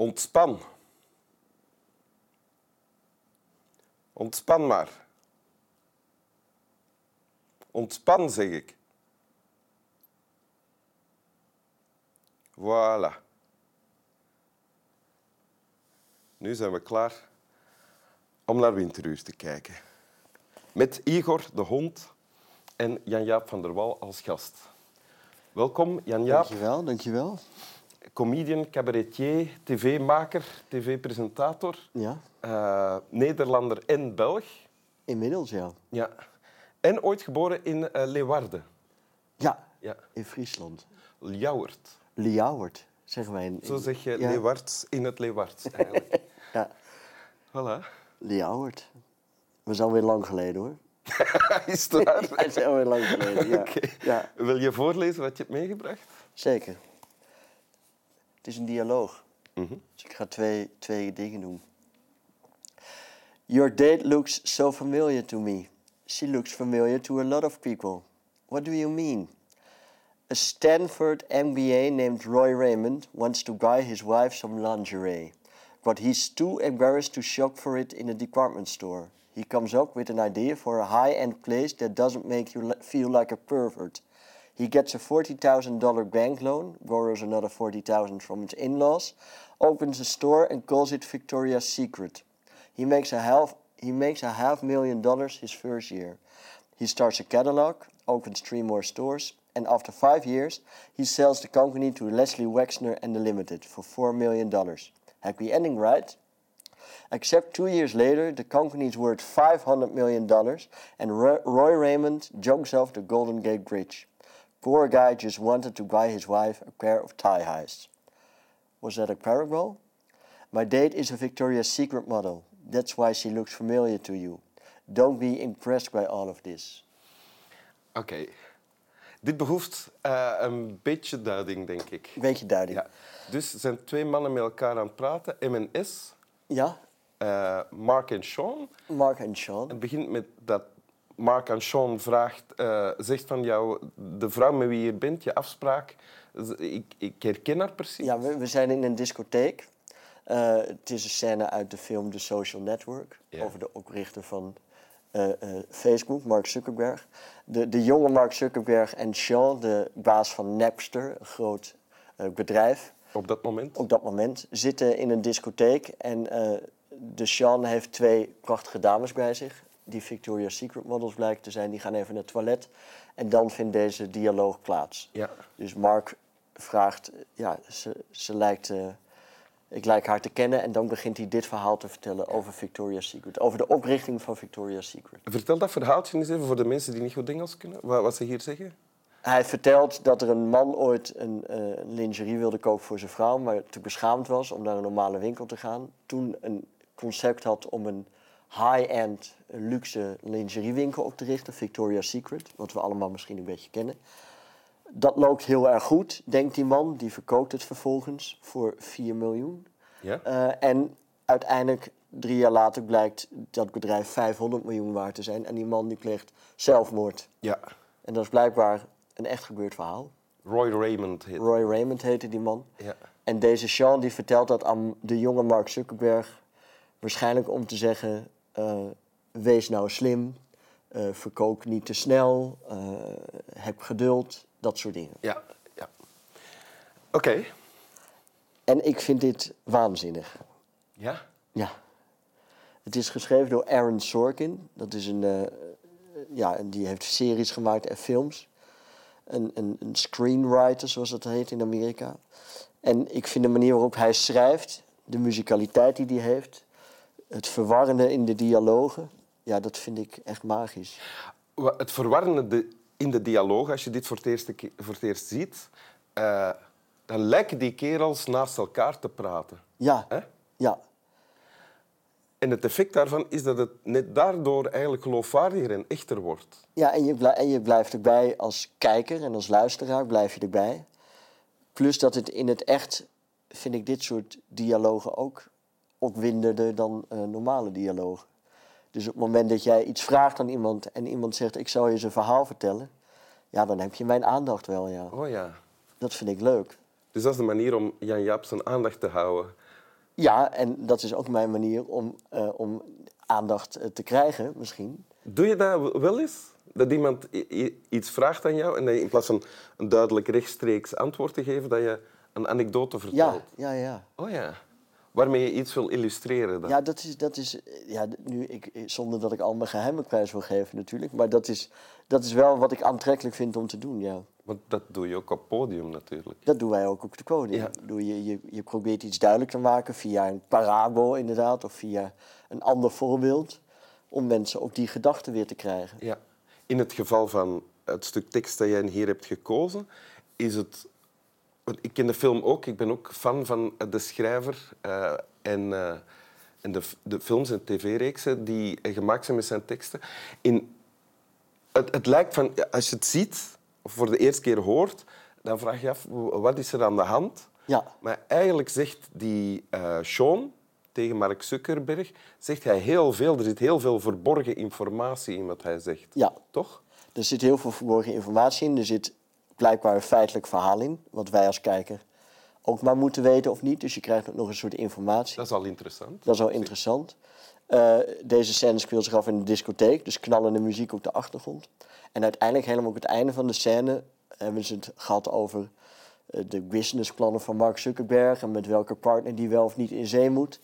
Ontspan. Ontspan maar. Ontspan, zeg ik. Voilà. Nu zijn we klaar om naar Winteruur te kijken. Met Igor de hond en Jan-Jaap van der Wal als gast. Welkom, Jan-Jaap. Dankjewel, dankjewel. Comedian, cabaretier, tv-maker, tv-presentator. Ja, eh, Nederlander en Belg. inmiddels ja. Ja. En ooit geboren in eh, Leeuwarden. Ja, Ja. in Friesland. Ljouwert. Ljouwert, zeggen wij. In, Zo zeg je ja. Leeuwards in het Leeuwards eigenlijk. Ja, voilà. Ljouwert. Dat is alweer lang geleden hoor. Is het waar? Dat is alweer lang geleden, ja. Ja. Wil je voorlezen wat je hebt meegebracht? Zeker. Het is een dialoog. Mhm. Dus ik ga twee, twee dingen doen. Your date looks so familiar to me. She looks familiar to a lot of people. What do you mean? A Stanford MBA named Roy Raymond wants to buy his wife some lingerie, but he's too embarrassed to shop for it in a department store. He comes up with an idea for a high-end place that doesn't make you feel like a pervert. He gets a $40,000 bank loan, borrows another 40000 from his in-laws, opens a store and calls it Victoria's Secret. He makes a half he makes a half million dollars his first year. He starts a catalog, opens three more stores, and after five years, he sells the company to Leslie Wexner and the Limited for $4 million. Happy ending, right? Except two years later, the company is worth $500 million, and Roy Raymond jumps off the Golden Gate Bridge. Poor guy just wanted to buy his wife a pair of tie highs. Was that a parable? My date is a Victoria's Secret model. That's why she looks familiar to you. Don't be impressed by all of this. Oké. Dit behoeft eh, een beetje duiding, denk ik. Beetje duiding. Ja. Dus er zijn twee mannen met elkaar aan het praten. M&S, Ja, eh, Mark en Sean. Mark en Sean. Het begint met dat Mark aan Sean vraagt, eh, zegt van jou, de vrouw met wie je bent, je afspraak, ik, ik herken haar precies. Ja, we, we zijn in een discotheek. Eh, het is een scène uit de film The Social Network. Ja. Over de oprichter van eh, Facebook, Mark Zuckerberg. De, de jonge Mark Zuckerberg en Sean, de baas van Napster, een groot bedrijf. Op dat moment. op dat moment zitten in een discotheek. En de Sean heeft twee prachtige dames bij zich. Die Victoria's Secret models blijken te zijn. Die gaan even naar het toilet. En dan vindt deze dialoog plaats. Ja. Dus Mark vraagt, ja, ze, ze lijkt, eh, ik lijk haar te kennen. En dan begint hij dit verhaal te vertellen over Victoria's Secret. Over de oprichting van Victoria's Secret. Vertel dat verhaaltje eens even voor de mensen die niet goed Engels kunnen. Wat, wat ze hier zeggen. Hij vertelt dat er een man ooit een eh, lingerie wilde kopen voor zijn vrouw, maar te beschaamd was om naar een normale winkel te gaan. Toen een concept had om een high-end, een luxe lingeriewinkel op te richten, Victoria's Secret, wat we allemaal misschien een beetje kennen. Dat loopt heel erg goed, denkt die man. Die verkoopt het vervolgens voor 4 miljoen. Ja? Eh, en uiteindelijk, drie jaar later, blijkt dat bedrijf 500 miljoen waard te zijn. En die man die pleegt zelfmoord. ja. En dat is blijkbaar een echt gebeurd verhaal. Roy Raymond heet. Roy Raymond heette die man. Ja. En deze Sean die vertelt dat aan de jonge Mark Zuckerberg. Waarschijnlijk om te zeggen, eh, wees nou slim, eh, verkoop niet te snel, eh, heb geduld, dat soort dingen. Ja. ja. Oké. En ik vind dit waanzinnig. Ja. Ja. Het is geschreven door Aaron Sorkin. Dat is een, eh, ja, die heeft series gemaakt en films. Een, een, een screenwriter, zoals dat heet in Amerika. En ik vind de manier waarop hij schrijft, de muzikaliteit die hij heeft, het verwarrende in de dialogen, ja, dat vind ik echt magisch. Het verwarrende de- in de dialoog, als je dit voor het eerst, voor het eerst ziet, eh, dan lijken die kerels naast elkaar te praten. Ja, Hè? ja, En het effect daarvan is dat het net daardoor eigenlijk geloofwaardiger en echter wordt. ja en, je en je blijft erbij als kijker en als luisteraar blijf je erbij. Plus dat het in het echt, vind ik dit soort dialogen ook opwindender dan eh, normale dialogen. Dus op het moment dat jij iets vraagt aan iemand en iemand zegt: Ik zal je zijn verhaal vertellen, ja, dan heb je mijn aandacht wel, ja. Oh ja. Dat vind ik leuk. Dus dat is de manier om Jan Jaap zijn aandacht te houden. Ja, en dat is ook mijn manier om, eh, om aandacht eh, te krijgen, misschien. Doe je dat wel eens? Dat iemand iets vraagt aan jou en dat je in plaats van een duidelijk rechtstreeks antwoord te geven, dat je een anekdote Ja, vertelt? ja, ja. Oh ja. Waarmee je iets wil illustreren. Dan. Ja, dat is, dat is eh, ja, nu, ik, zonder dat ik al mijn geheimen prijs wil geven natuurlijk. Maar dat is, dat is wel wat ik aantrekkelijk vind om te doen, ja. Want dat doe je ook op podium natuurlijk. Dat doen wij ook op de podium. Ja. Bedoel, Je, je, je probeert iets duidelijk te maken via een parabel inderdaad. Of via een ander voorbeeld. Om mensen ook die gedachten weer te krijgen. Ja. In het geval van het stuk tekst dat jij hier hebt gekozen, is het... Ik ken de film ook, ik ben ook fan van de schrijver eh, en, eh, en de, de films en tv-reeksen die eh, gemaakt zijn met zijn teksten. In, het, het lijkt van, als je het ziet of voor de eerste keer hoort, dan vraag je af, wat is er aan de hand? Ja, Maar eigenlijk zegt die eh, Sean tegen Mark Zuckerberg zegt hij heel veel. Er zit heel veel verborgen informatie in wat hij zegt. ja. Toch? Er zit heel veel verborgen informatie in. Er zit blijkbaar een feitelijk verhaal in. Wat wij als kijker ook maar moeten weten of niet. Dus je krijgt nog een soort informatie. Dat is al interessant. Dat is wel interessant. Eh, deze scène speelt zich af in een discotheek, dus knallende muziek op de achtergrond. En uiteindelijk, helemaal op het einde van de scène, hebben ze het gehad over eh, de businessplannen van Mark Zuckerberg en met welke partner die wel of niet in zee moet.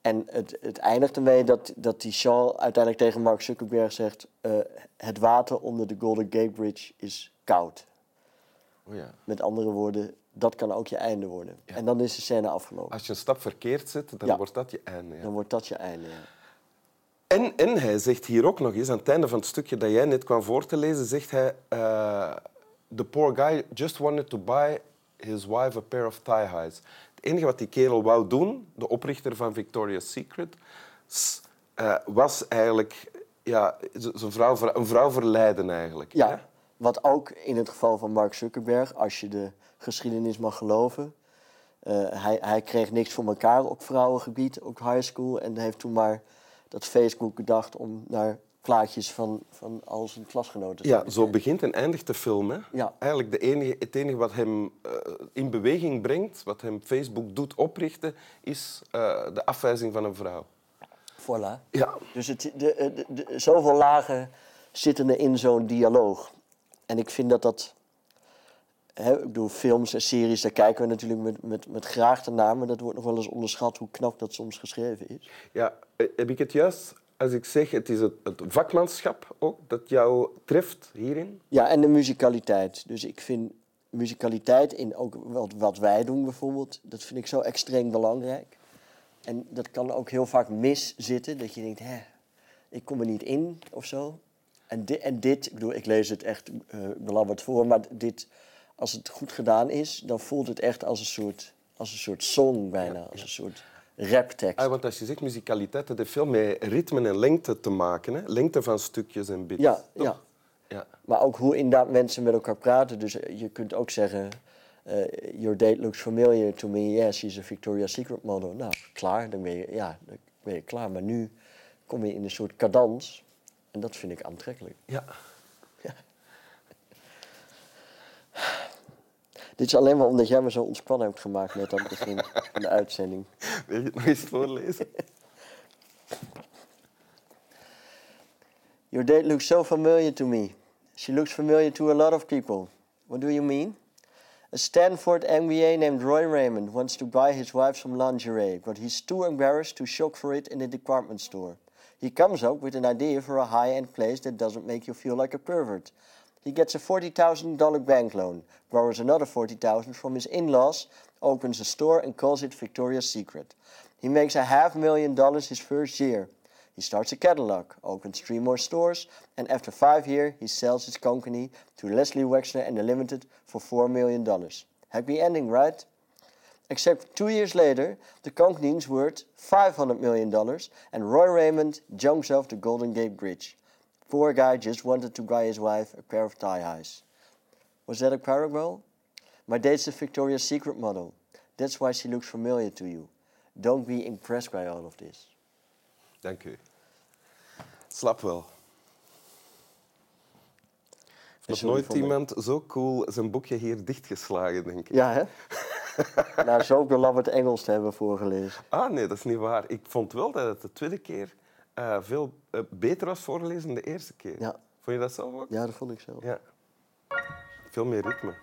En het, het eindigt ermee dat, dat die Sean uiteindelijk tegen Mark Zuckerberg zegt: eh, Het water onder de Golden Gate Bridge is koud. Oh, ja. Met andere woorden, dat kan ook je einde worden. En dan is de scène afgelopen. Als je een stap verkeerd zet, dan Ja. wordt dat je einde. ja. Dan wordt dat je einde. Ja. En, en hij zegt hier ook nog eens, aan het einde van het stukje dat jij net kwam voor te lezen, zegt hij... eh, The poor guy just wanted to buy his wife a pair of thigh highs. Het enige wat die kerel wou doen, de oprichter van Victoria's Secret, eh, was eigenlijk ja, zijn vrouw, een vrouw verleiden eigenlijk. Ja? Wat ook in het geval van Mark Zuckerberg, als je de geschiedenis mag geloven. eh, hij, hij kreeg niks voor elkaar op vrouwengebied, ook high school. En heeft toen maar dat Facebook bedacht om naar plaatjes van, van al zijn klasgenoten te Ja, zo begint en eindigt de film. Hè? Ja. Eigenlijk de enige, het enige wat hem eh, in beweging brengt, wat hem Facebook doet oprichten, is eh, de afwijzing van een vrouw. Voilà. Ja, Dus het, de, de, de- zoveel lagen zitten er in zo'n dialoog. En ik vind dat dat... Hè, ik bedoel, films en series, daar kijken we natuurlijk met, met, met graagte naar... maar dat wordt nog wel eens onderschat hoe knap dat soms geschreven is. Ja, eh, heb ik het juist als ik zeg, het is het, het vakmanschap ook dat jou treft hierin? Ja, en de muzikaliteit. Dus ik vind muzikaliteit in ook wat, wat wij doen bijvoorbeeld... dat vind ik zo extreem belangrijk. En dat kan ook heel vaak miszitten, dat je denkt... Hè, ik kom er niet in of zo. En, di en dit, ik bedoel, ik lees het echt eh belabberd voor... maar dit, als het goed gedaan is, dan voelt het echt als een soort, als een soort song bijna. Als een soort raptekst. Ah, want als je zegt muzikaliteit, dat heeft veel met ritme en lengte te maken. Hè? Lengte van stukjes en bits. Ja, toch? ja. ja. Maar ook hoe inderdaad mensen met elkaar praten. Dus eh, je kunt ook zeggen... eh, your date looks familiar to me. Yes, she's a Victoria's Secret model. Nou, klaar. Dan ben je, ja, dan ben je klaar. Maar nu kom je in een soort cadans. En dat vind ik aantrekkelijk. ja. Dit is alleen maar omdat jij me zo ontspannen hebt gemaakt net aan het begin van de uitzending. Wil je het nog eens voorlezen? Your date looks so familiar to me. She looks familiar to a lot of people. What do you mean? A Stanford MBA named Roy Raymond wants to buy his wife some lingerie, but he's too embarrassed to shop for it in a department store. He comes up with an idea for a high end place that doesn't make you feel like a pervert. He gets a $40,000 bank loan, borrows another 40,000 from his in laws, opens a store, and calls it Victoria's Secret. He makes a half million dollars his first year. He starts a catalog, opens three more stores, and after five years, he sells his company to Leslie Wexner and the Limited for $4 million. Happy ending, right? Except two years later, the company's worth $500 million, and Roy Raymond jumps off the Golden Gate Bridge. Poor guy just wanted to buy his wife a pair of thigh highs. Was that a parable? My date's a Victoria's Secret model. That's why she looks familiar to you. Don't be impressed by all of this. Dank u. Slap wel. Nog Sorry nooit iemand zo cool zijn boekje hier dichtgeslagen, denk ik. Ja, hè? Na zo belabberd Engels te hebben voorgelezen. Ah, nee, dat is niet waar. Ik vond wel dat het de tweede keer eh, veel eh, beter was voorgelezen dan de eerste keer. Ja. Vond je dat zelf ook? Ja, dat vond ik zo. Ja. Veel meer ritme.